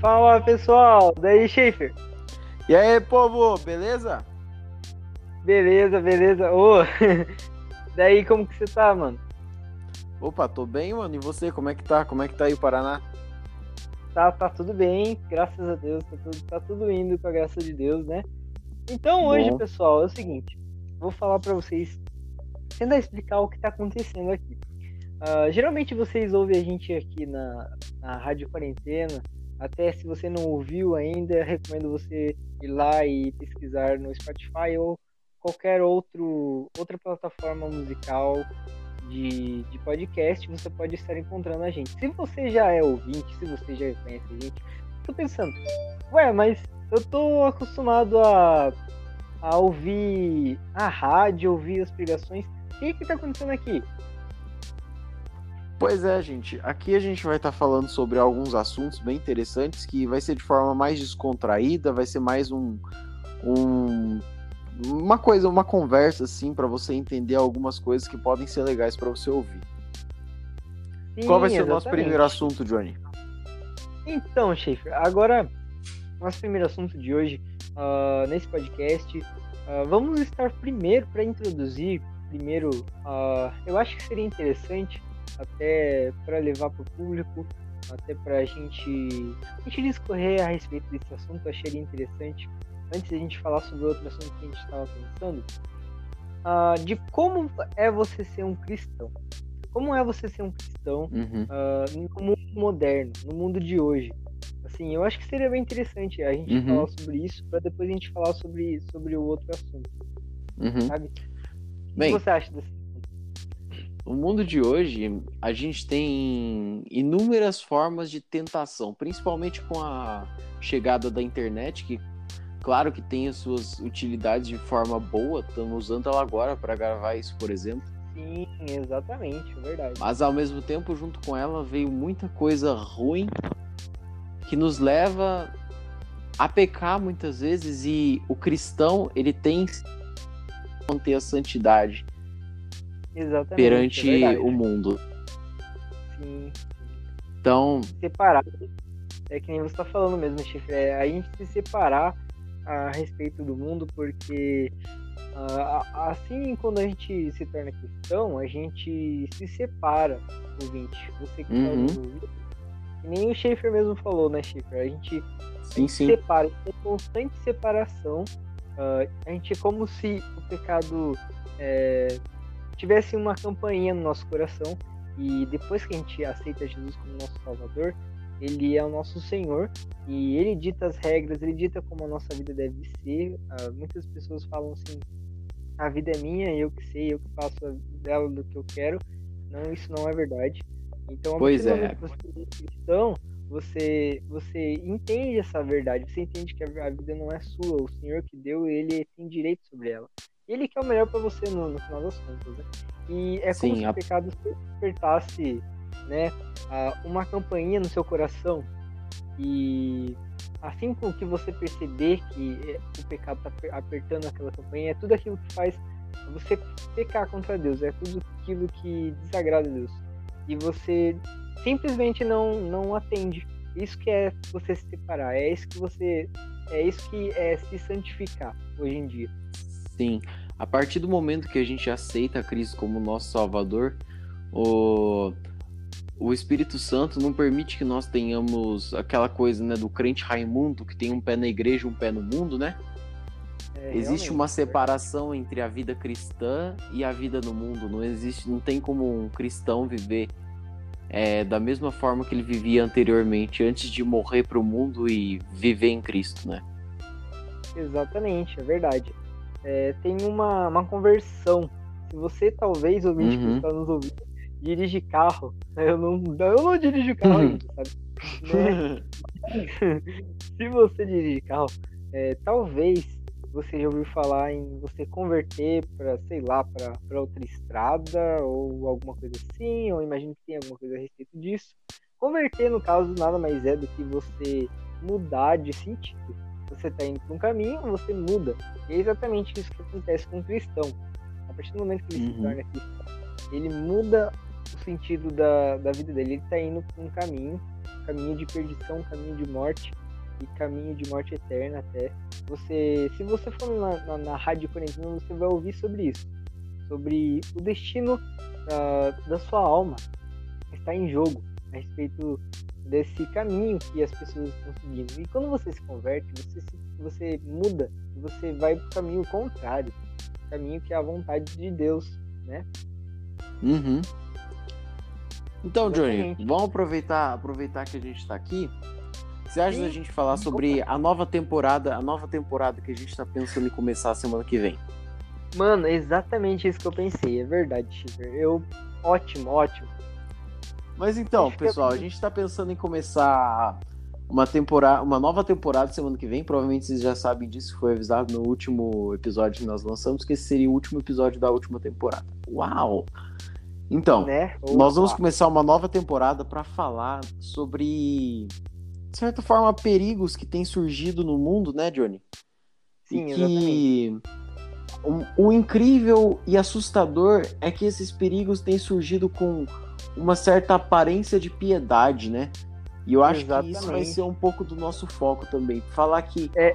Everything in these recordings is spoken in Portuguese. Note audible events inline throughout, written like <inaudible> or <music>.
Fala pessoal, daí Schaefer. E aí, povo, beleza? Beleza, beleza. Ô, <laughs> daí como que você tá, mano? Opa, tô bem, mano. E você, como é que tá? Como é que tá aí o Paraná? Tá, tá tudo bem, graças a Deus, tá tudo, tá tudo indo com a graça de Deus, né? Então hoje, Bom. pessoal, é o seguinte, vou falar pra vocês, tentar explicar o que tá acontecendo aqui. Ah, geralmente vocês ouvem a gente aqui na, na Rádio Quarentena, até se você não ouviu ainda, recomendo você ir lá e pesquisar no Spotify ou qualquer outro, outra plataforma musical de, de podcast, você pode estar encontrando a gente. Se você já é ouvinte, se você já conhece a gente, tô pensando, ué, mas eu tô acostumado a, a ouvir a rádio, ouvir as pregações. O que que tá acontecendo aqui? Pois é, gente. Aqui a gente vai estar falando sobre alguns assuntos bem interessantes que vai ser de forma mais descontraída, vai ser mais um, um uma coisa, uma conversa assim para você entender algumas coisas que podem ser legais para você ouvir. Qual vai Sim, ser o nosso exatamente. primeiro assunto, Johnny? Então, Schaefer, agora, nosso primeiro assunto de hoje, ah, nesse podcast, ah, vamos estar primeiro para introduzir, primeiro, ah, eu acho que seria interessante, até para levar para o público, até para a gente, a gente discorrer a respeito desse assunto, eu acharia interessante, antes a gente falar sobre outro assunto que a gente estava pensando, ah, de como é você ser um cristão. Como é você ser um cristão Uhum. ah, no mundo moderno, no mundo de hoje. Assim, eu acho que seria bem interessante a gente Uhum. falar sobre isso, para depois a gente falar sobre, sobre o outro assunto, Uhum. sabe? O Bem, que você acha desse No mundo de hoje, a gente tem inúmeras formas de tentação, principalmente com a chegada da internet, que claro que tem as suas utilidades de forma boa, estamos usando ela agora para gravar isso, por exemplo, Sim, exatamente, verdade. mas ao mesmo tempo, junto com ela, veio muita coisa ruim que nos leva a pecar muitas vezes e o cristão, ele tem que manter a santidade Exatamente. perante é o mundo. Sim, Então, separar. É que nem você tá falando mesmo, Chifre. É a gente se separar a respeito do mundo, porque ah, assim quando a gente se torna cristão, a gente se separa, ouvinte. Você que tá Uhum. ouvindo. Que nem o Schaefer mesmo falou, né, Schaefer? A gente sim, sim. separa, em constante separação. Ah, a gente é como se o pecado é, tivesse uma campainha no nosso coração e depois que a gente aceita Jesus como nosso Salvador, ele é o nosso Senhor e ele dita as regras, ele dita como a nossa vida deve ser. Ah, muitas pessoas falam assim: a vida é minha, eu que sei, eu que faço dela do que eu quero. Não, isso não é verdade. Então, a Pois é. que você é cristão, você, você entende essa verdade, você entende que a vida não é sua, o Senhor que deu, ele tem direito sobre ela. Ele quer o melhor para você no, no final das contas, né? E é como Sim, se a- o pecado despertasse, né, uma campainha no seu coração e assim com que você perceber que é, o pecado está apertando aquela campainha, é tudo aquilo que faz você pecar contra Deus, é tudo aquilo que desagrada a Deus. E você simplesmente não, não atende. Isso que é você se separar, é isso que você. É isso que é se santificar hoje em dia. Sim. A partir do momento que a gente aceita Cristo como nosso Salvador, o, o Espírito Santo não permite que nós tenhamos aquela coisa né, do crente Raimundo, que tem um pé na igreja um pé no mundo, né? É, Existe uma é separação entre a vida cristã e a vida no mundo. Não existe, não tem como um cristão viver é, da mesma forma que ele vivia anteriormente, antes de morrer para o mundo e viver em Cristo, né? Exatamente, é verdade. É, tem uma, uma conversão. Se você talvez, ouvinte que Uhum. está nos ouvindo, dirige carro, <laughs> eu não, eu não dirijo carro Uhum. ainda, sabe? Né? <laughs> <laughs> Se você dirige carro, é, talvez você já ouviu falar em você converter para, sei lá, para outra estrada ou alguma coisa assim, ou imagino que tem alguma coisa a respeito disso. Converter, no caso, nada mais é do que você mudar de sentido. Você está indo para um caminho, você muda. E é exatamente isso que acontece com o cristão. A partir do momento que ele se Uhum. torna cristão, ele muda o sentido da, da vida dele. Ele está indo para um caminho, caminho de perdição, caminho de morte e caminho de morte eterna até. Você, se você for na, na, na rádio quarentena, você vai ouvir sobre isso, sobre o destino uh, da sua alma está em jogo a respeito desse caminho que as pessoas estão seguindo. E quando você se converte, você, se, você muda, você vai para o caminho contrário, o caminho que é a vontade de Deus, né? Uhum. Então, Johnny, vamos aproveitar, aproveitar que a gente está aqui. Você acha da gente falar sobre a nova temporada, a nova temporada que a gente está pensando em começar semana que vem? Mano, exatamente isso que eu pensei, é verdade, Chiver. Eu, ótimo, ótimo. Mas então, pessoal, a gente está pensando em começar uma temporada, uma nova temporada semana que vem. Provavelmente vocês já sabem disso, foi avisado no último episódio que nós lançamos, que esse seria o último episódio da última temporada. Uau! Então, né? nós vamos começar uma nova temporada para falar sobre, de certa forma, perigos que têm surgido no mundo, né, Johnny? Sim, e que o, o incrível e assustador é que esses perigos têm surgido com uma certa aparência de piedade, né? E eu acho Exatamente. que isso vai ser um pouco do nosso foco também. Falar que é,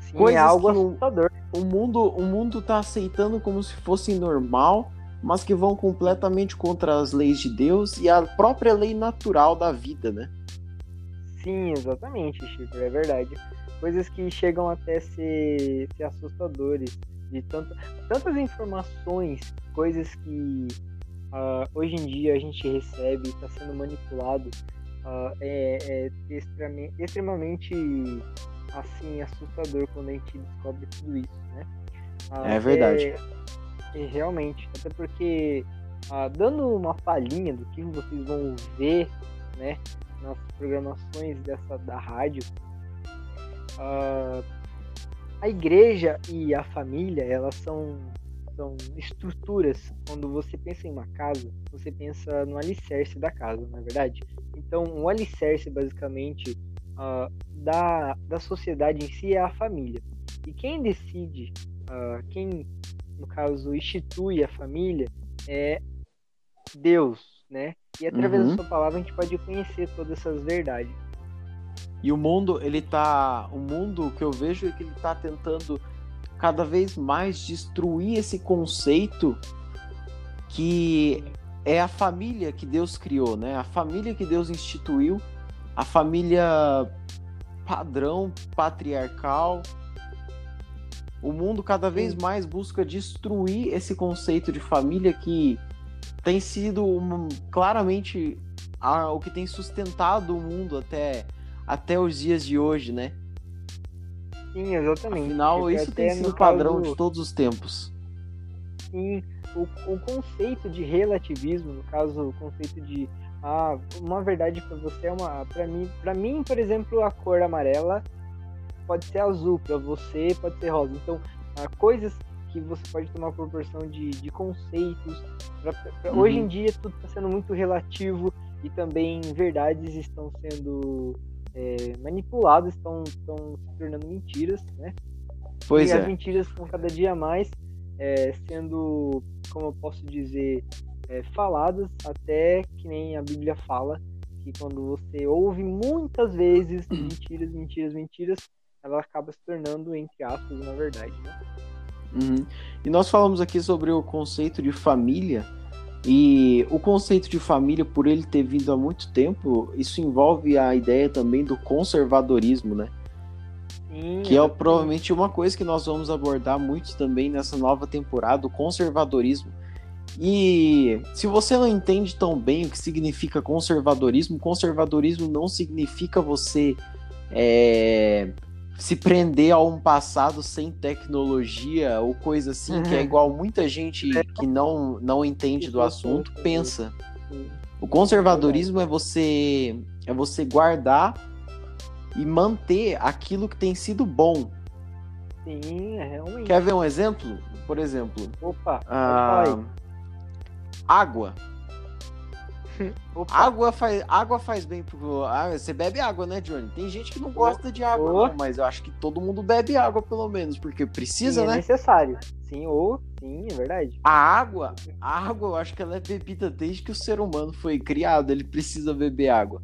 sim, coisas é algo assustador. O, o, mundo, o mundo tá aceitando como se fosse normal, mas que vão completamente contra as leis de Deus e a própria lei natural da vida, né? Sim, exatamente, Chico, é verdade. Coisas que chegam até ser, ser assustadores, de tanto, tantas informações, coisas que uh, hoje em dia a gente recebe, está sendo manipulado, uh, é, é extremamente, extremamente assim assustador quando a gente descobre tudo isso, né? Uh, é verdade. É, é, realmente, até porque dando uma palhinha do que vocês vão ver, né, nas programações dessa da rádio, a igreja e a família elas são são estruturas. Quando você pensa em uma casa, você pensa no alicerce da casa, não é verdade? Então, o alicerce, basicamente, uh, da, da sociedade em si é a família. E quem decide, uh, quem, no caso, institui a família é Deus, né? E através uhum. da sua palavra a gente pode conhecer todas essas verdades. E o mundo, ele tá. O mundo que eu vejo é que ele tá tentando cada vez mais destruir esse conceito que é a família que Deus criou, né? A família que Deus instituiu, a família padrão patriarcal. O mundo cada vez mais busca destruir esse conceito de família que tem sido um, claramente a, o que tem sustentado o mundo até, até os dias de hoje, né? Sim, exatamente. Afinal, isso tem sido o padrão caso... de todos os tempos. Sim, o, o conceito de relativismo, no caso, o conceito de ah, uma verdade para você é uma, para mim, para mim, por exemplo, a cor amarela pode ser azul, para você pode ser rosa. Então, ah, coisas que você pode tomar proporção de, de conceitos. Pra, pra, uhum. Hoje em dia tudo está sendo muito relativo e também verdades estão sendo é, manipulados, estão, estão se tornando mentiras, né? Pois e é. as mentiras estão cada dia mais é, sendo, como eu posso dizer, é, faladas, até que nem a Bíblia fala, que quando você ouve muitas vezes mentiras, mentiras, mentiras, ela acaba se tornando, entre aspas, uma verdade, né? Uhum. E nós falamos aqui sobre o conceito de família, e o conceito de família, por ele ter vindo há muito tempo, isso envolve a ideia também do conservadorismo, né? Sim, que é provavelmente uma coisa que nós vamos abordar muito também nessa nova temporada, o conservadorismo. E se você não entende tão bem o que significa conservadorismo, conservadorismo não significa você é, se prender a um passado sem tecnologia ou coisa assim, uhum. que é uhum. igual muita gente é. que não, não entende do assunto pensa. O conservadorismo é você é você guardar e manter aquilo que tem sido bom. Sim, é realmente. Quer ver um exemplo? Por exemplo, opa, ah, água. <laughs> água, faz, água faz bem pro. Ah, você bebe água, né, Johnny? Tem gente que não gosta de água, não, mas eu acho que todo mundo bebe água, pelo menos, porque precisa, sim, é né? É necessário. Sim, ou sim, é verdade. A água, a água, eu acho que ela é bebida desde que o ser humano foi criado, ele precisa beber água.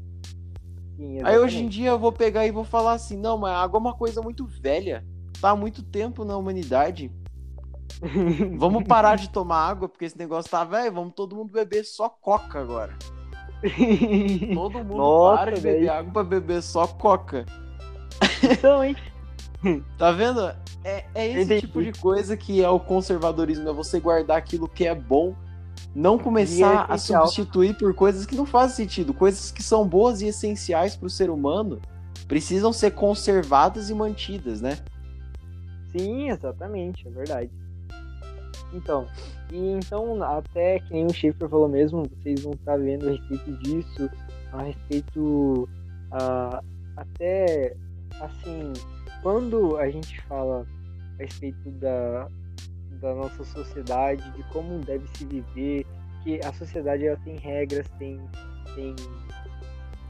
Sim, Aí hoje em dia eu vou pegar e vou falar assim, não, mas a água é uma coisa muito velha. Tá há muito tempo na humanidade. Vamos parar de tomar água, porque esse negócio tá velho. Vamos todo mundo beber só coca agora. Todo mundo Nossa, para de beber água pra beber só coca. Então, hein? Tá vendo? É, é esse Entendi. tipo de coisa que é o conservadorismo, é você guardar aquilo que é bom, não começar a essencial. substituir por coisas que não fazem sentido, coisas que são boas e essenciais para o ser humano, precisam ser conservadas e mantidas, né? Sim, exatamente, é verdade. Então, e então, até que nem o Schaefer falou mesmo, vocês vão estar vendo a respeito disso, a respeito. ah, até assim, quando a gente fala a respeito da, da nossa sociedade, de como deve se viver, que a sociedade ela tem regras, tem, tem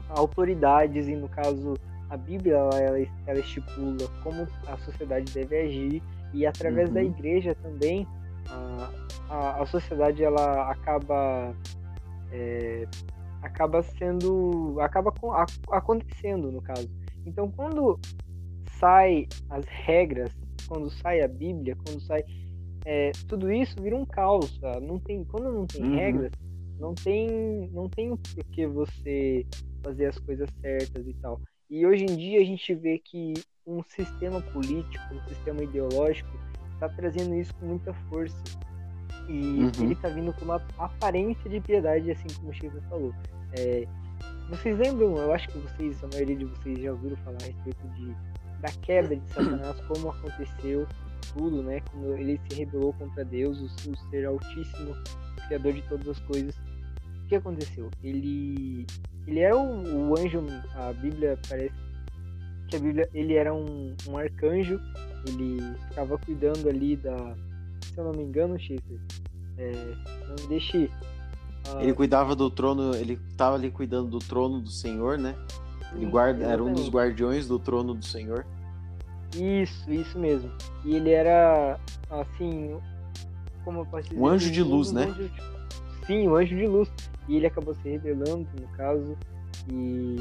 autoridades, e no caso a Bíblia ela, ela, ela estipula como a sociedade deve agir e através Uhum. da igreja também a, a, a sociedade ela acaba é, acaba sendo acaba com- a- acontecendo no caso então quando sai as regras quando sai a Bíblia quando sai é, tudo isso vira um caos tá? não tem quando não tem Uhum. regras não tem não tem o porquê você fazer as coisas certas e tal e hoje em dia a gente vê que um sistema político, um sistema ideológico, está trazendo isso com muita força. E Uhum. ele está vindo com uma aparência de piedade, assim como o Chico falou. É, vocês lembram, eu acho que vocês, a maioria de vocês já ouviram falar a respeito de, da queda de Satanás, <clears throat> como aconteceu tudo, né? Como ele se rebelou contra Deus, o, o ser altíssimo, o criador de todas as coisas. O que aconteceu? Ele ele era o, o anjo, a Bíblia parece que a Bíblia, ele era um, um arcanjo, ele ficava cuidando ali da, se eu não me engano, Schiffer, é, não deixe, ah, Ele cuidava do trono, ele tava ali cuidando do trono do Senhor, né? Ele guarda, era um dos guardiões do trono do Senhor. Isso, isso mesmo. E ele era, assim, como eu posso dizer? Um anjo de luz, um né? anjo de- Sim, um anjo de luz. E ele acabou se rebelando, no caso. E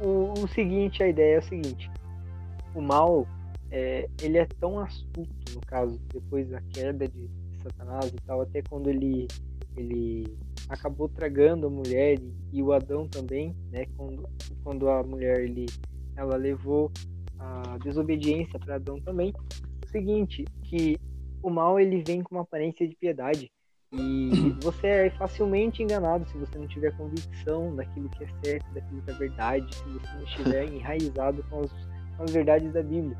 o, o seguinte, a ideia é o seguinte. O mal, é, ele é tão astuto, no caso, depois da queda de Satanás e tal, até quando ele, ele acabou tragando a mulher e, e o Adão também, né? Quando, quando a mulher, ele, ela levou a desobediência para Adão também. O seguinte, que o mal ele vem com uma aparência de piedade e você é facilmente enganado se você não tiver convicção daquilo que é certo, daquilo que é verdade, se você não estiver enraizado com as, com as verdades da Bíblia.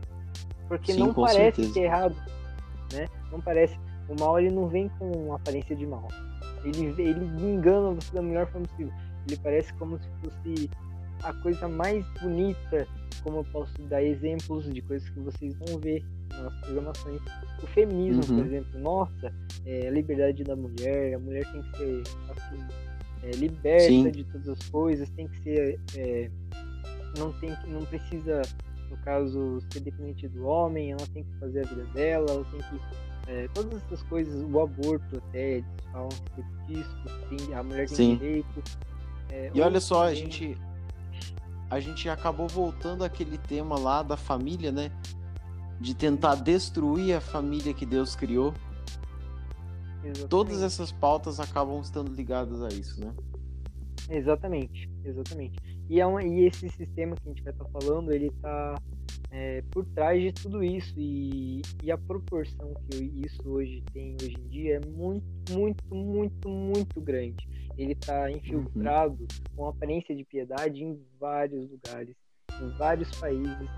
Porque Sim, não parece certeza. que é errado, né? Não parece. O mal ele não vem com uma aparência de mal. Ele, ele engana você da melhor forma possível. Ele parece como se fosse a coisa mais bonita, como eu posso dar exemplos de coisas que vocês vão ver nas programações. O feminismo, Uhum. por exemplo, nossa, é, a liberdade da mulher, a mulher tem que ser assim, é, liberta Sim. de todas as coisas, tem que ser. é, não, tem, que- não precisa, caso, ser dependente do homem, ela tem que fazer a vida dela, ela tem que. é, todas essas coisas, o aborto até, eles falam disso, tem, a mulher tem Sim. direito. é, E olha só, a gente a gente acabou voltando àquele tema lá da família, né? De tentar destruir a família que Deus criou. Exatamente. Todas essas pautas acabam estando ligadas a isso, né? Exatamente, exatamente. E, é um, e esse sistema que a gente vai estar falando, ele está por trás de tudo isso. E, e a proporção que isso hoje tem hoje em dia é muito, muito, muito, muito grande. Ele está infiltrado com aparência de piedade em vários lugares, em vários países.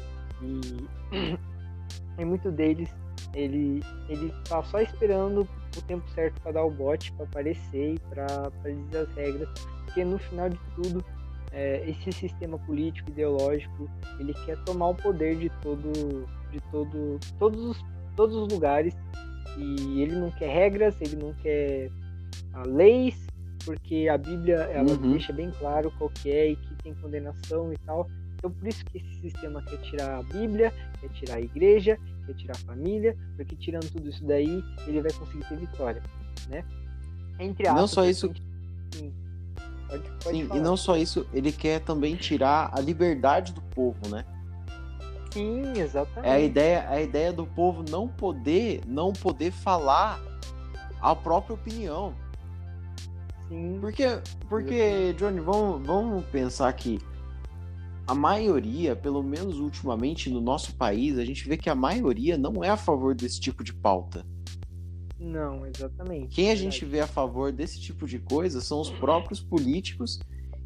E em <clears throat> muito deles ele ele está só esperando o tempo certo para dar o bote, para aparecer e para dizer as regras. Porque no final de tudo é, esse sistema político ideológico ele quer tomar o poder de todo de todo todos os todos os lugares. E ele não quer regras ele não quer ah, leis porque a Bíblia ela Uhum. deixa bem claro qual que é e que tem condenação e tal. Então por isso que esse sistema quer tirar a Bíblia quer tirar a igreja quer tirar a família porque tirando tudo isso daí ele vai conseguir ter vitória né? Entre Não só isso- assim, Pode, pode Sim, falar. e não só isso, ele quer também tirar a liberdade do povo, né? Sim, exatamente. É a ideia, a ideia do povo não poder, não poder falar a própria opinião. Sim, Porque, porque Johnny, vamos, vamos pensar que a maioria, pelo menos ultimamente no nosso país, a gente vê que a maioria não é a favor desse tipo de pauta. Não, exatamente. Quem a gente vê a favor desse tipo de coisa são os próprios políticos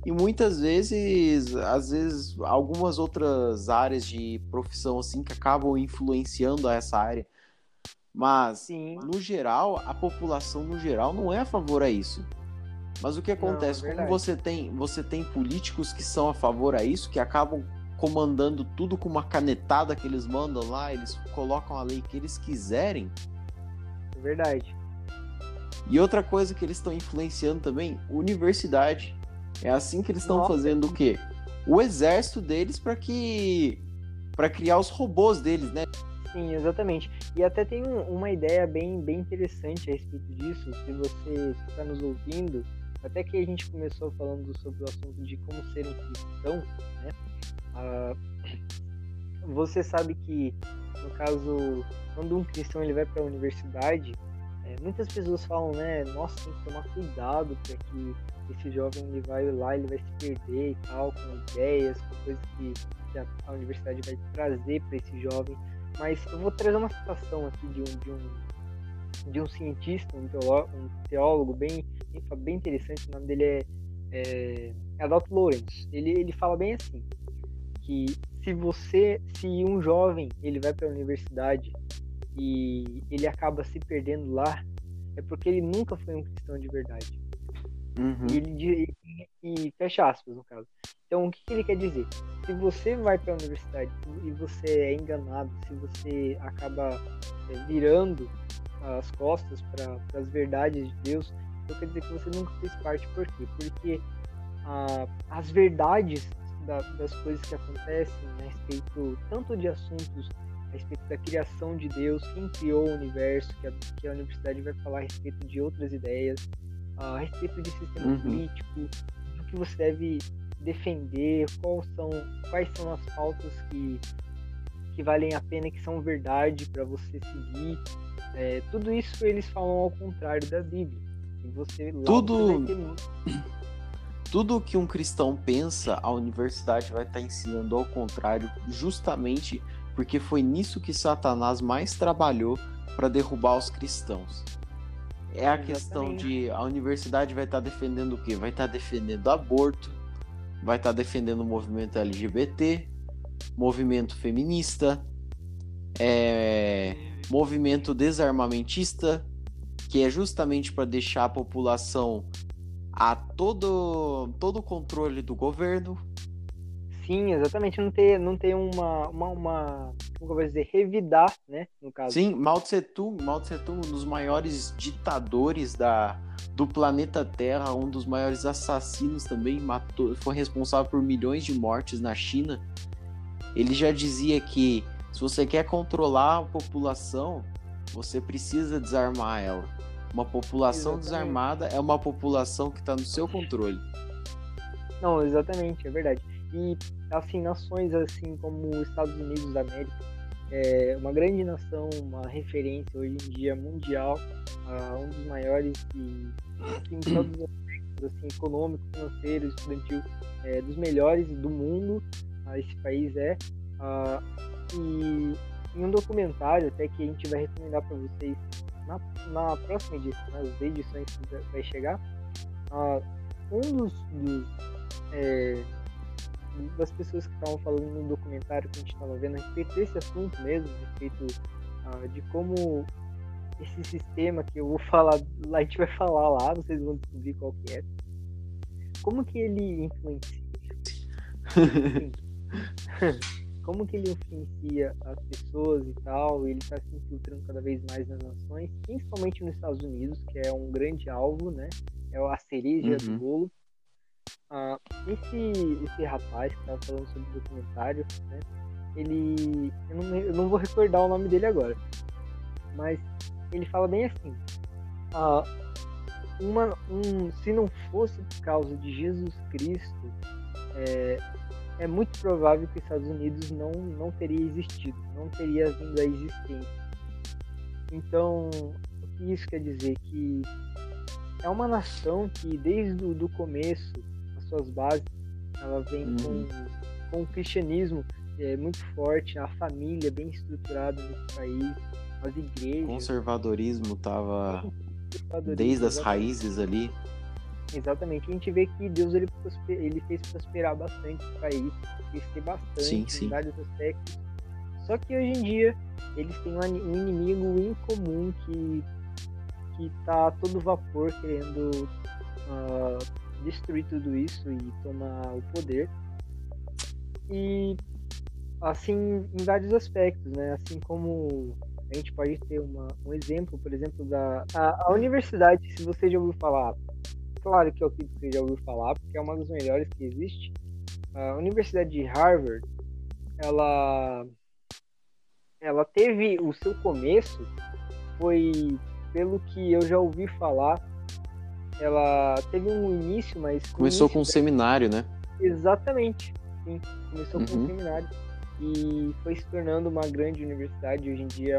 e muitas vezes, às vezes, algumas outras áreas de profissão assim que acabam influenciando essa área. Mas, Sim, no geral, a população no geral não é a favor a isso. Mas o que acontece? é Como você tem, você tem políticos que são a favor a isso, que acabam comandando tudo com uma canetada que eles mandam lá, eles colocam a lei que eles quiserem. Verdade. E outra coisa que eles estão influenciando também, universidade. É assim que eles estão fazendo o quê? O exército deles para que para criar os robôs deles, né? Sim, exatamente. E até tem um- uma ideia bem, bem interessante a respeito disso, se você está nos ouvindo, até que a gente começou falando sobre o assunto de como ser um cristão, né? Ah, você sabe que, no caso, quando um cristão ele vai para a universidade, é, muitas pessoas falam, né, nossa, tem que tomar cuidado para que esse jovem ele vai lá, ele vai se perder e tal, com ideias, com coisas que, que a, a universidade vai trazer para esse jovem. Mas eu vou trazer uma citação aqui de um, de um, de um cientista, um teólogo, um teólogo bem, bem, interessante, o nome dele é, é Adalto. Ele, ele fala bem assim, que se você, se um jovem ele vai para a universidade e ele acaba se perdendo lá, é porque ele nunca foi um cristão de verdade. Uhum. E, ele, e, e fecha aspas, no caso. Então, o que, que ele quer dizer? Se você vai para a universidade e você é enganado, se você acaba é, virando as costas para as verdades de Deus, então quer dizer que você nunca fez parte. Por quê? Porque ah, as verdades da- das coisas que acontecem a respeito tanto de assuntos a respeito da criação de Deus, quem criou o universo, que a, que a universidade vai falar a respeito de outras ideias, a respeito de sistema Uhum. político, do que você deve defender, quais são, quais são as pautas que, que valem a pena, que são verdade para você seguir. É, tudo isso eles falam ao contrário da Bíblia. E você lá Tudo- você vai ter muito- Tudo que um cristão pensa, a universidade vai estar ensinando ao contrário, justamente porque foi nisso que Satanás mais trabalhou para derrubar os cristãos. É a questão de a universidade vai estar defendendo o quê? Vai estar defendendo aborto, vai estar defendendo o movimento LGBT, movimento feminista, é, movimento desarmamentista, que é justamente para deixar a população a todo todo o controle do governo. Sim, exatamente. Não ter, não ter uma, uma, uma. Como eu vou dizer? Revidar, né? No caso. Sim, Mao Tse Tung, Mao Tse Tung, um dos maiores ditadores da, do planeta Terra, um dos maiores assassinos também, matou, foi responsável por milhões de mortes na China. Ele já dizia que se você quer controlar a população, você precisa desarmar ela. Uma população Exatamente. desarmada é uma população que está no seu controle. Não, exatamente, é verdade. E assim, nações assim como os Estados Unidos da América, é uma grande nação, uma referência hoje em dia mundial, ah, um dos maiores e assim, em todos os aspectos, assim, econômico, financeiro, estudantil, é, dos melhores do mundo, ah, esse país é. Ah, e em um documentário até que a gente vai recomendar para vocês na, na próxima edição, nas edições que vai chegar, ah, um dos, dos é, das pessoas que estavam falando no documentário que a gente estava vendo a respeito desse assunto mesmo, a respeito ah, de como esse sistema que eu vou falar, lá a gente vai falar lá, vocês vão descobrir qual que é. Como que ele influencia? <laughs> <laughs> como que ele influencia as pessoas e tal, ele está se infiltrando cada vez mais nas nações, principalmente nos Estados Unidos, que é um grande alvo, né? É a cereja do Uhum. bolo. Ah, esse, esse rapaz que estava falando sobre o documentário, né? Ele. Eu não, eu não vou recordar o nome dele agora. Mas ele fala bem assim. ah, uma, um, se não fosse por causa de Jesus Cristo, é, é muito provável que os Estados Unidos não, não teria existido, não teria vindo à existência. Então, o que isso quer dizer? Que é uma nação que desde o do começo, as suas bases, ela vem uhum. com, com o cristianismo é, muito forte, a família bem estruturada nesse país, as igrejas. O conservadorismo estava desde as raízes ali. Exatamente. A gente vê que Deus ele, ele fez prosperar bastante o país, crescer bastante sim, sim. em vários aspectos. Só que hoje em dia eles têm um inimigo incomum que que tá todo vapor querendo uh, destruir tudo isso e tomar o poder. E assim em vários aspectos, né? Assim como a gente pode ter uma, um exemplo, por exemplo, da a, a, universidade, se você já ouviu falar, claro que eu acredito que você já ouviu falar, porque é uma das melhores que existe. A Universidade de Harvard, ela ela teve o seu começo foi pelo que eu já ouvi falar, ela teve um início, mas começou com um seminário, né? Exatamente. Sim, começou uhum. com um uhum. seminário e foi se tornando uma grande universidade. Hoje em dia é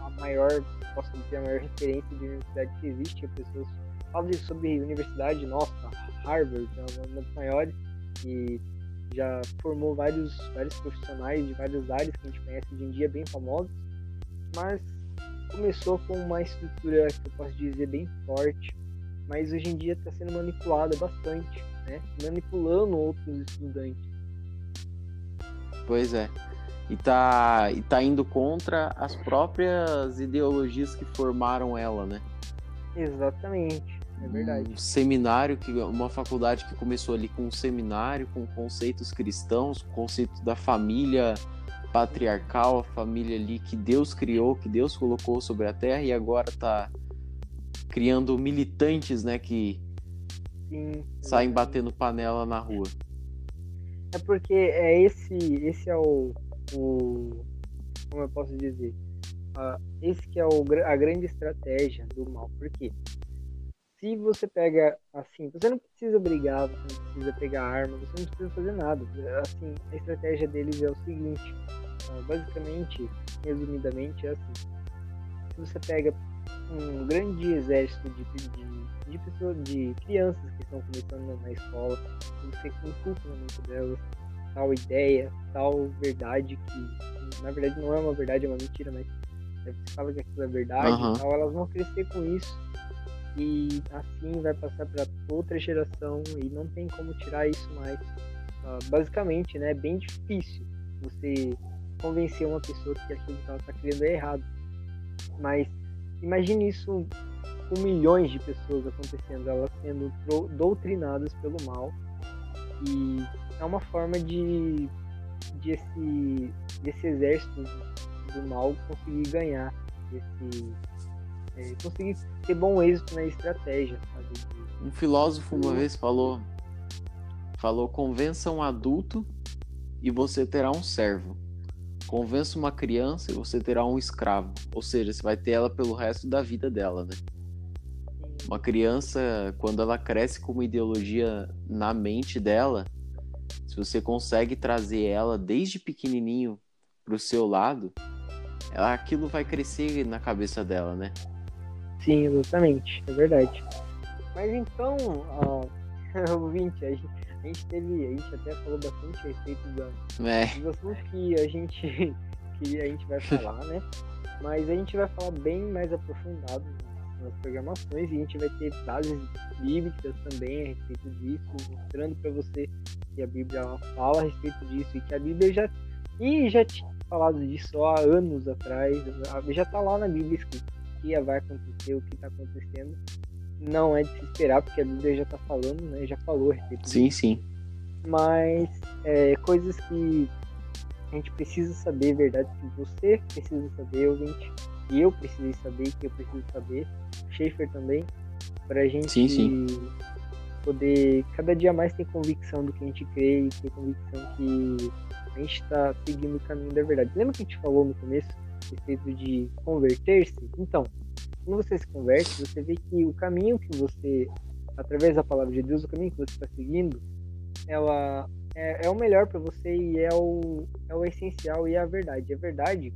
a maior, posso dizer, a maior referência de universidade que existe. As pessoas falam sobre universidade, nossa, Harvard é uma das maiores e já formou vários, vários profissionais de várias áreas que a gente conhece hoje em dia, bem famosos. Mas começou com uma estrutura que eu posso dizer bem forte, mas hoje em dia está sendo manipulada bastante, né? Manipulando outros estudantes. Pois é. E tá, e tá indo contra as próprias ideologias que formaram ela, né? Exatamente, é verdade. Um seminário, que uma faculdade que começou ali com um seminário, com conceitos cristãos, conceito da família patriarcal, a família ali que Deus criou, que Deus colocou sobre a terra e agora tá criando militantes, né, que Sim, saem batendo panela na rua. É porque é esse, esse é o, o como eu posso dizer, uh, esse que é o, a grande estratégia do mal. Porque se você pega assim, você não precisa brigar, você não precisa pegar arma, você não precisa fazer nada. Assim, a estratégia deles é o seguinte, basicamente, resumidamente, é assim. Se você pega um grande exército de, de de pessoas, de crianças que estão começando na escola, você inculca na mente delas tal ideia, tal verdade que na verdade não é uma verdade, é uma mentira, mas você fala que aquilo é verdade uhum. tal, elas vão crescer com isso e assim vai passar para outra geração e não tem como tirar isso mais. Uh, basicamente, né, é bem difícil você convencer uma pessoa que aquilo que ela está criando é errado. Mas imagine isso com milhões de pessoas acontecendo, elas sendo doutrinadas pelo mal. E é uma forma de, de esse, desse exército do mal conseguir ganhar, esse, é, conseguir ter bom êxito na estratégia. Sabe? Um filósofo uma vez falou, falou, convença um adulto e você terá um servo. Convença uma criança e você terá um escravo. Ou seja, você vai ter ela pelo resto da vida dela, né? Uma criança, quando ela cresce com uma ideologia na mente dela, se você consegue trazer ela desde pequenininho para o seu lado, ela, aquilo vai crescer na cabeça dela, né? Sim, exatamente, é verdade. Mas então, uh, <laughs> ouvinte, a gente, a gente teve, a gente até falou bastante a respeito da, é. dos assuntos que a gente <laughs> que a gente vai falar, né? Mas a gente vai falar bem mais aprofundado nas programações e a gente vai ter bases bíblicas também a respeito disso, mostrando para você que a Bíblia fala a respeito disso e que a Bíblia já e já tinha falado disso há anos atrás, já está lá na Bíblia escrito que vai acontecer, o que está acontecendo. Não é de se esperar, porque a Bíblia já está falando, né? Já falou a respeito Sim, sim. Mas é, coisas que a gente precisa saber, verdade, que você precisa saber, ouvinte, e eu precisei saber, que eu preciso saber, Schaefer também, para a gente sim, sim. poder cada dia mais ter convicção do que a gente crê e ter convicção que a gente está seguindo o caminho da verdade. Lembra que a gente falou no começo a respeito de converter-se? Então, quando você se converte, você vê que o caminho que você, através da palavra de Deus, o caminho que você está seguindo, ela é, é o melhor para você e é o, é o essencial e é a verdade. A verdade,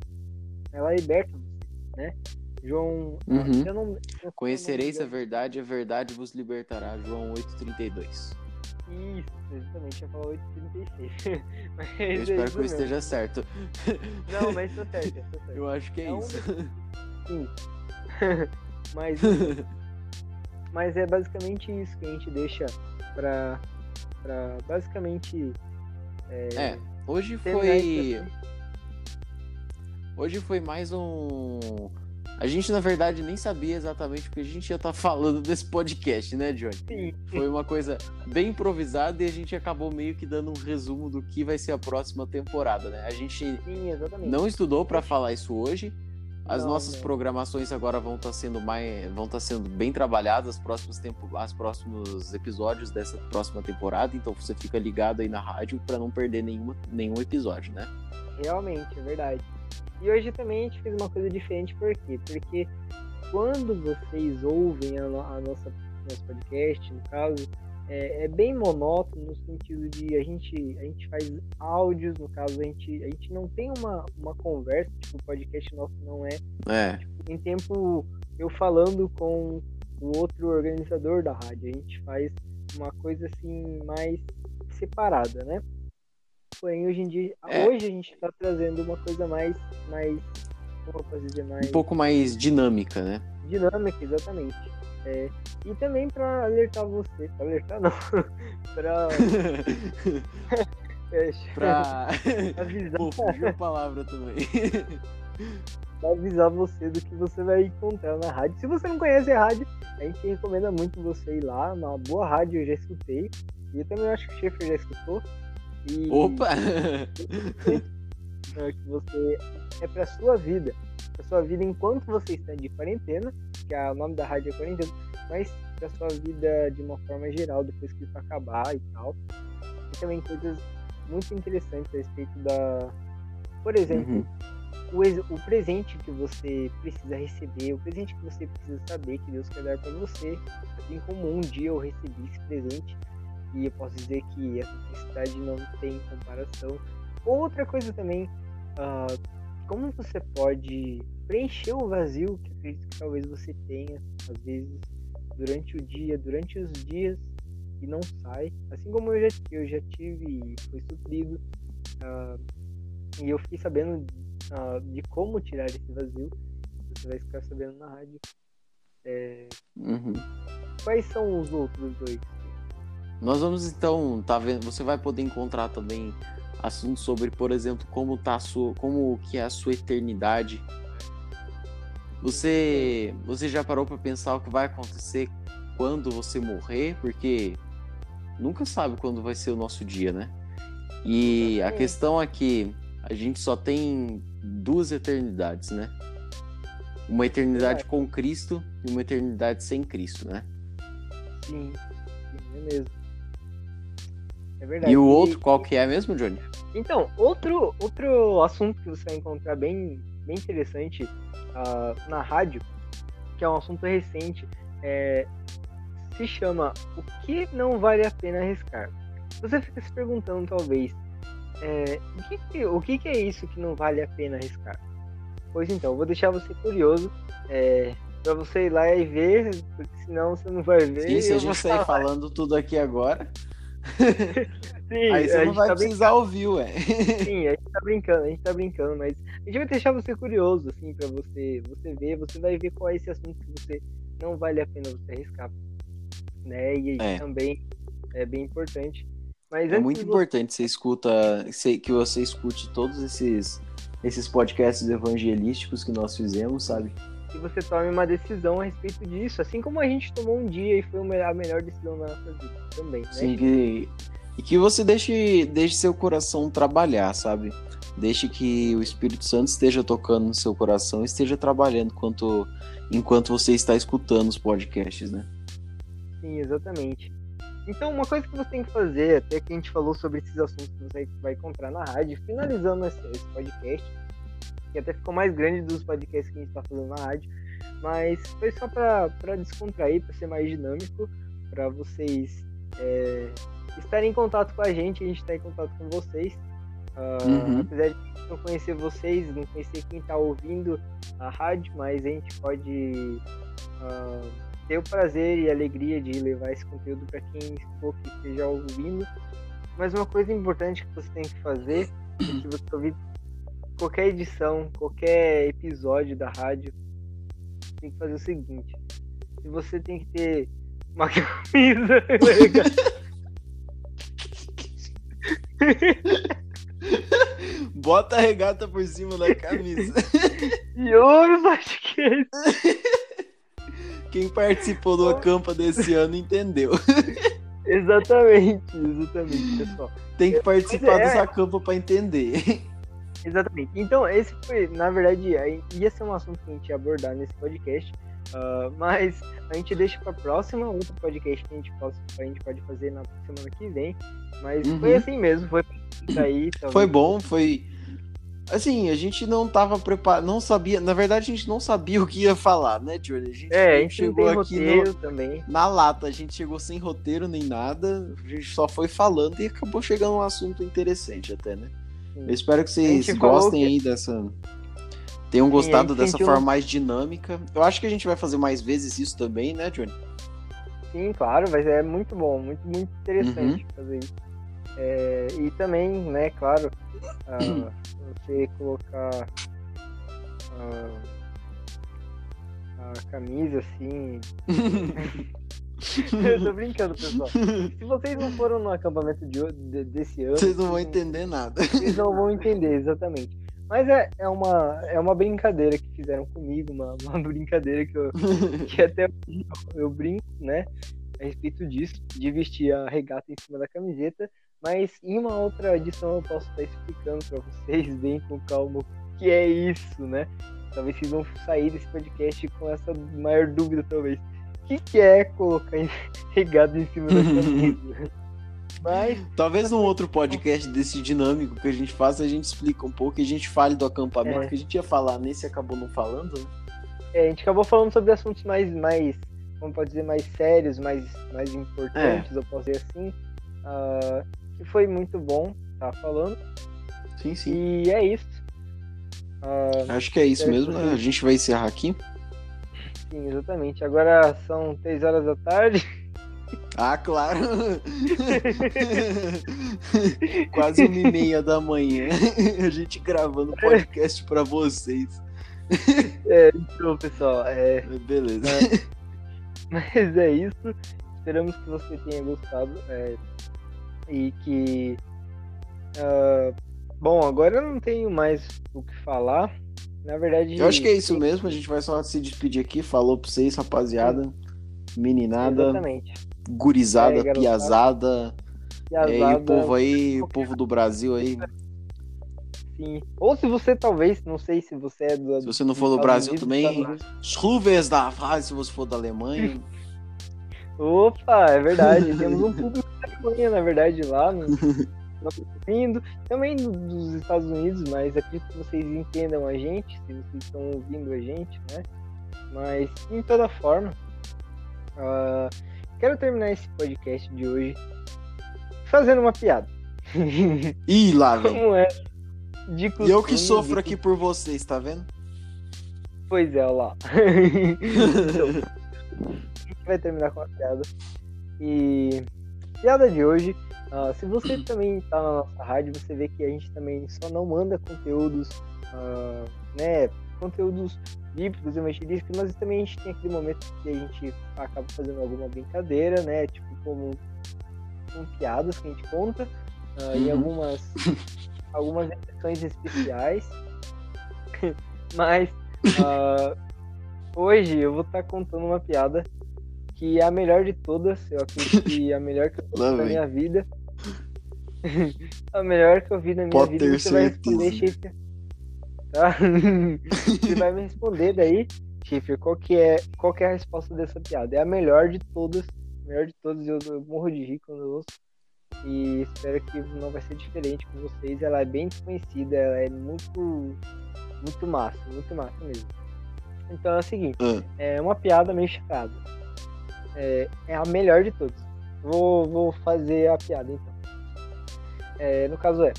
ela liberta você, né? João. Uhum. Eu não, eu Conhecereis a verdade, a verdade vos libertará. João 8,32. Isso, exatamente. Eu falo 8,36. <laughs> eu é espero que eu esteja certo. Não, mas estou certo, estou certo. Eu acho que é, é isso. Um... <laughs> Sim. mas, mas é basicamente isso que a gente deixa para para basicamente. É, é hoje foi. Hoje foi mais um. A gente, na verdade, nem sabia exatamente o que a gente ia estar tá falando desse podcast, né, Johnny? Sim. Foi uma coisa bem improvisada e a gente acabou meio que dando um resumo do que vai ser a próxima temporada, né? A gente Sim, não estudou para falar isso hoje, as não, nossas não. programações agora vão estar tá sendo mais, vão estar tá sendo bem trabalhadas os próximos tempo, as próximos episódios dessa próxima temporada, então você fica ligado aí na rádio para não perder nenhuma, nenhum episódio, né? Realmente, é verdade. E hoje também a gente fez uma coisa diferente, por quê? Porque quando vocês ouvem a, a nossa nosso podcast, no caso, é, é, bem monótono no sentido de a gente, a gente faz áudios, no caso, a gente, a gente não tem uma, uma conversa, tipo, o podcast nosso não é. É. Tipo, em tempo eu falando com o outro organizador da rádio, a gente faz uma coisa assim mais separada, né? Porém, hoje em dia, é. hoje a gente está trazendo uma coisa mais, mais, como eu posso dizer, mais... Um pouco mais dinâmica, né? Dinâmica, exatamente. É, e também para alertar você, pra alertar não, <laughs> para <laughs> é, pra <laughs> avisar. Pô, fugiu a palavra também. pra avisar você do que você vai encontrar na rádio. Se você não conhece a rádio, a gente recomenda muito você ir lá, na boa rádio eu já escutei. E eu também acho que o Schaefer já escutou. E... Opa! <laughs> É que você é para sua vida, para sua vida enquanto você está de quarentena, que é o nome da rádio é quarentena, mas para sua vida de uma forma geral depois que isso acabar e tal. E também coisas muito interessantes a respeito da, por exemplo, uhum. o, o presente que você precisa receber, o presente que você precisa saber que Deus quer dar para você, assim como um dia eu recebi esse presente e eu posso dizer que essa felicidade não tem comparação. Outra coisa também, uh, como você pode preencher o vazio que acredito que talvez você tenha, às vezes, durante o dia, durante os dias e não sai. Assim como eu já, eu já tive e foi suprido. Uh, e eu fiquei sabendo uh, de como tirar esse vazio. Você vai ficar sabendo na rádio. É... Uhum. Quais são os outros dois? Nós vamos então, tá vendo? Você vai poder encontrar também assuntos sobre, por exemplo, como tá a sua, como que é a sua eternidade. Você, você já parou para pensar o que vai acontecer quando você morrer? Porque nunca sabe quando vai ser o nosso dia, né? E a questão é que a gente só tem duas eternidades, né? Uma eternidade com Cristo e uma eternidade sem Cristo, né? Sim, é mesmo. É verdade. E o outro, qual que é mesmo, Johnny? Então, outro, outro assunto que você vai encontrar bem, bem interessante uh, na rádio, que é um assunto recente, é, se chama O que não vale a pena arriscar? Você fica se perguntando, talvez, é, o, que, que, o que, que, é isso que não vale a pena arriscar? Pois então, vou deixar você curioso é, para você ir lá e ver, porque senão você não vai ver. Sim, se a gente sair falando tudo aqui agora. <laughs> Sim, Aí você não vai tá precisar brincando. ouvir, ué. <laughs> Sim, a gente tá brincando, a gente tá brincando, mas a gente vai deixar você curioso, assim, pra você, você ver, você vai ver qual é esse assunto que você não vale a pena você arriscar. Né? E é. também é bem importante. Mas é muito importante você escuta, que você escute todos esses, esses podcasts evangelísticos que nós fizemos, sabe? E você tome uma decisão a respeito disso, assim como a gente tomou um dia e foi a melhor decisão na nossa vida também, né? Sim, que, e que você deixe, deixe seu coração trabalhar, sabe? Deixe que o Espírito Santo esteja tocando no seu coração, esteja trabalhando enquanto, enquanto você está escutando os podcasts, né? Sim, exatamente. Então, uma coisa que você tem que fazer, até que a gente falou sobre esses assuntos que você vai encontrar na rádio, finalizando esse podcast, que até ficou mais grande dos podcasts que a gente está fazendo na rádio, Mas foi só para descontrair, para ser mais dinâmico, para vocês é, estarem em contato com a gente, a gente está em contato com vocês. Uh, uhum. Apesar de não conhecer vocês, não conhecer quem está ouvindo a rádio, mas a gente pode uh, ter o prazer e a alegria de levar esse conteúdo para quem for que esteja ouvindo. Mas uma coisa importante que você tem que fazer é que você ouvir qualquer edição, qualquer episódio da rádio, tem que fazer o seguinte. Se você tem que ter uma <laughs> camisa <laughs> Bota a regata por cima da camisa. <laughs> e ouve podcast. Quem participou do acampa desse ano entendeu. Exatamente, exatamente, pessoal. Tem que participar é, dessa acampa para entender. Exatamente. Então, esse foi, na verdade, ia ser um assunto que a gente ia abordar nesse podcast, uh, <laughs> mas a gente deixa para próxima, outro podcast que a gente, possa, a gente pode fazer na semana que vem. Mas uhum. foi assim mesmo, foi aí. Foi bom, foi. Assim, a gente não tava preparado, não sabia, na verdade a gente não sabia <laughs> o que ia falar, né, Jordan? A gente, é, a gente chegou aqui no, também. na lata, a gente chegou sem roteiro nem nada, a gente só foi falando e acabou chegando um assunto interessante até, né? Eu espero que vocês gostem que... aí dessa. Tenham gostado dessa sentiu... forma mais dinâmica. Eu acho que a gente vai fazer mais vezes isso também, né, Johnny? Sim, claro, mas é muito bom, muito, muito interessante uhum. fazer isso. É, e também, né, claro, uh, <clears throat> você colocar uh, a camisa assim. <laughs> <laughs> Eu tô brincando, pessoal. Se vocês não foram no acampamento de, de, desse ano. Vocês não vão entender nada. Vocês não vão entender, exatamente. Mas é, é, uma, é uma brincadeira que fizeram comigo, uma, uma brincadeira que, eu, que até eu, eu brinco, né? A respeito disso, de vestir a regata em cima da camiseta. Mas em uma outra edição eu posso estar explicando para vocês bem com calma o que é isso, né? Talvez vocês vão sair desse podcast com essa maior dúvida, talvez que, que é colocar regado <laughs> em cima da <laughs> camisa. Mas. Talvez num outro podcast desse dinâmico que a gente faça, a gente explica um pouco e a gente fale do acampamento, é. que a gente ia falar nesse acabou não falando, né? É, a gente acabou falando sobre assuntos mais, mais como pode dizer, mais sérios, mais, mais importantes, é. eu posso dizer assim. Uh, que foi muito bom estar tá falando. Sim, sim. E é isso. Uh, Acho que é isso mesmo, né? A gente vai encerrar aqui. Sim, exatamente. Agora são 3 horas da tarde. <laughs> Ah, claro! <laughs> Quase uma e meia da manhã. <laughs> A gente gravando podcast para vocês. É, então, pessoal. É... Beleza. É... Mas é isso. Esperamos que você tenha gostado. É... E que. Uh... Bom, agora eu não tenho mais o que falar. Na verdade. Eu acho que é isso sim. mesmo. A gente vai só se despedir aqui. Falou pra vocês, rapaziada. Meninada. Exatamente. Gurizada, é, piazada. piazada. É, e o povo aí, o povo do Brasil aí. Sim. Ou se você talvez, não sei se você é do. Se você não for do Brasil Unidos, também. Schruvers da fase, se você for da Alemanha. Opa, é verdade. Temos um público da Alemanha, na verdade, lá. No... <laughs> ouvindo, também dos Estados Unidos, mas acredito que vocês entendam a gente, se vocês estão ouvindo a gente, né? Mas, em toda forma, uh, quero terminar esse podcast de hoje fazendo uma piada. <laughs> Ih, lá, velho. Como é? De costume, e eu que sofro aqui por vocês, tá vendo? Pois é, lá. então, <laughs> <laughs> a gente vai terminar com a piada. E piada de hoje Uh, se você também está na nossa rádio, você vê que a gente também só não manda conteúdos, uh, né, conteúdos bíblicos e evangelísticos, mas também a gente tem aquele momento que a gente acaba fazendo alguma brincadeira, né, tipo como com piadas que a gente conta uh, uhum. e algumas <laughs> algumas exceções especiais, <laughs> mas hoje eu vou estar tá contando uma piada que é a melhor de todas, eu acredito que é a melhor que eu fiz na minha vida. <laughs> a melhor que eu vi na minha Pode vida. Você vai responder, Schiffer. Tá? <laughs> você vai me responder daí, Schiffer, qual que, é, qual que é a resposta dessa piada? É a melhor de todas. Melhor de todas, eu, eu morro de rir quando eu ouço. E espero que não vai ser diferente com vocês. Ela é bem desconhecida, ela é muito, muito massa, muito massa mesmo. Então é o seguinte, Ah. é uma piada meio chocada. É, é a melhor de todas. Vou, vou fazer a piada então. É, no caso é.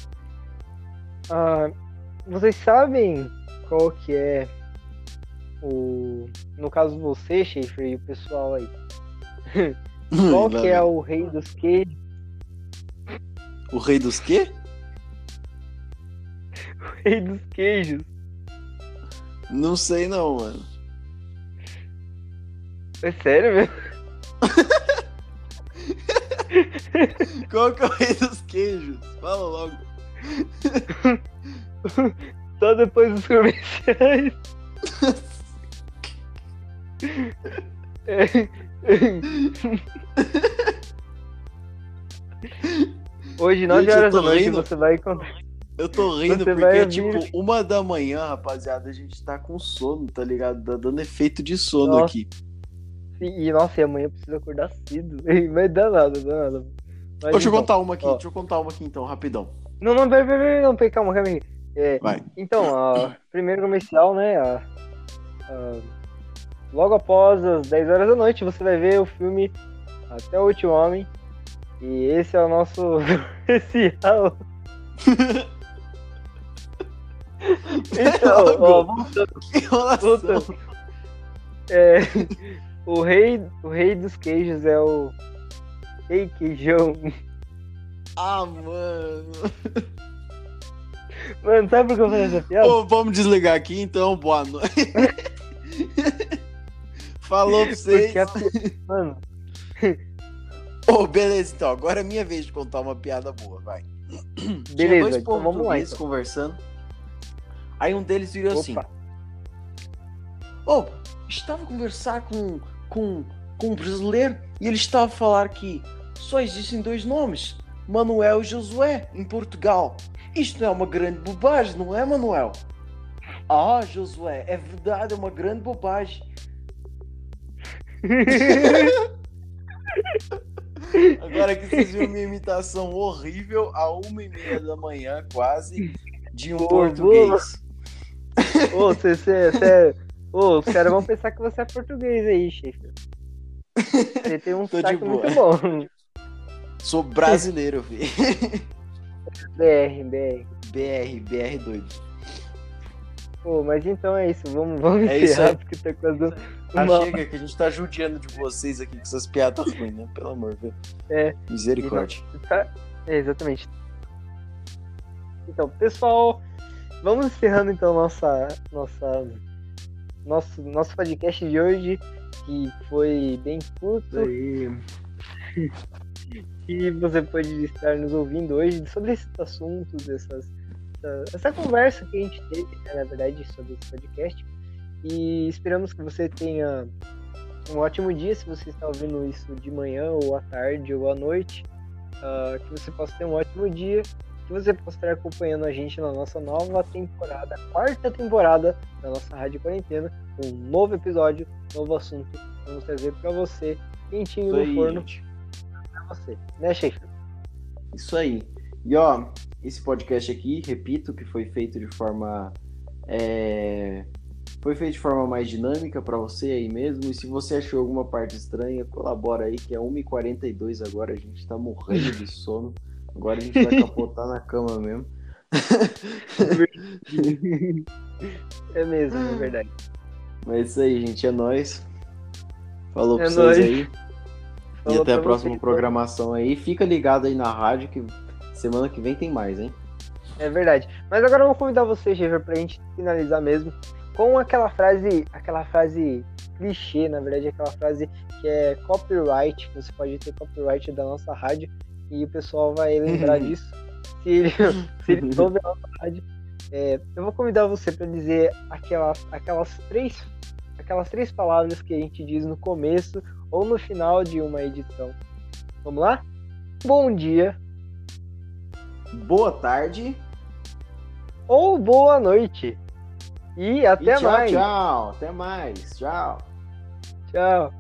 ah, vocês sabem qual que é o. No caso você, Schaefer, e o pessoal aí. <laughs> Qual que é o rei dos queijos? o rei dos quê? <laughs> O rei dos queijos. Não sei não, mano. É sério mesmo? Qual que é o rei dos queijos? Fala logo. <laughs> Só depois dos comerciais. É. <laughs> Hoje, 9 Gente, eu horas da noite, você vai encontrar. Eu tô rindo Você porque ouvir. tipo uma da manhã, rapaziada. A gente tá com sono, tá ligado? Tá dando efeito de sono Nossa. aqui. E, e, nossa, e amanhã eu preciso acordar cedo. Vai dar nada, dá nada. Mas, Deixa eu então, contar uma aqui, ó. deixa eu contar uma aqui então, rapidão. Não, não, peraí, peraí, não, peraí, calma, calma aí. É, Vai. Então, primeiro comercial, né? logo após as 10 horas da noite, você vai ver o filme Até o Último Homem. E esse é o nosso <laughs> comercial. <laughs> Então, ó, voltando, voltando. É, <laughs> o, rei, o rei dos queijos é o Rei Queijão. Ah, mano. Mano, sabe por que eu falei essa piada? Vamos desligar aqui então, boa noite. <laughs> Falou pra vocês. A Mano, Ô, beleza, então. Agora é minha vez de contar uma piada boa, vai. Tinha beleza, dois então vamos lá. Então. conversando. Aí um deles virou assim: Opa. Ô, estava a conversar com, com, com um brasileiro e ele estava a falar que só existem dois nomes: Manuel e Josué, em Portugal. Isto é uma grande bobagem, não é, Manuel? Ah, Josué, é verdade, é uma grande bobagem. <laughs> Agora que vocês viram minha imitação horrível a uma e meia da manhã, quase, de um português. Ô, você, você, você- Ô, os caras vão pensar que você é português aí, chefe. <laughs> Você tem um sotaque muito bom. Sou brasileiro, vi. <laughs> BR, BR. BR, BR doido. Pô, mas então é isso. Vamos, vamos É isso encerrar, aí. porque tá quase Ah, uma... chega que a gente tá judiando de vocês aqui com essas piadas ruins, né? Pelo amor de Deus. É. Misericórdia. Tá- É, exatamente. Então, pessoal, vamos encerrando então nossa, nossa, nosso, nosso podcast de hoje, que foi bem curto. E você pode estar nos ouvindo hoje sobre esses assuntos, essas, essa, essa conversa que a gente teve, né, na verdade, sobre esse podcast. E esperamos que você tenha um ótimo dia, se você está ouvindo isso de manhã, ou à tarde, ou à noite. Ah, que você possa ter um ótimo dia, que você possa estar acompanhando a gente na nossa nova temporada, quarta temporada da nossa Rádio Quarentena, um novo episódio, novo assunto. Vamos trazer para você, quentinho no forno você. Né? Isso aí. E ó, esse podcast aqui, repito, que foi feito de forma. é, Foi feito de forma mais dinâmica para você aí mesmo. E se você achou alguma parte estranha, colabora aí, que é 1h42 agora, a gente tá morrendo de <laughs> sono. Agora a gente vai capotar na cama mesmo. <laughs> É mesmo, é verdade. Mas é isso aí, gente. É nóis. Falou pra É vocês nóis. aí. E até a próxima vocês, programação aí. Fica ligado aí na rádio que semana que vem tem mais, hein? É verdade. Mas agora eu vou convidar você, Schaefer, pra gente finalizar mesmo com aquela frase, aquela frase clichê, na verdade, aquela frase que é copyright, você pode ter copyright da nossa rádio e o pessoal vai lembrar <laughs> disso se ele, <laughs> se ele souber a nossa rádio. É, eu vou convidar você para dizer aquelas, aquelas três aquelas três palavras que a gente diz no começo ou no final de uma edição. Vamos lá? Bom dia Boa tarde. ou boa noite. E até e tchau, mais. tchau. Até mais. Tchau. Tchau.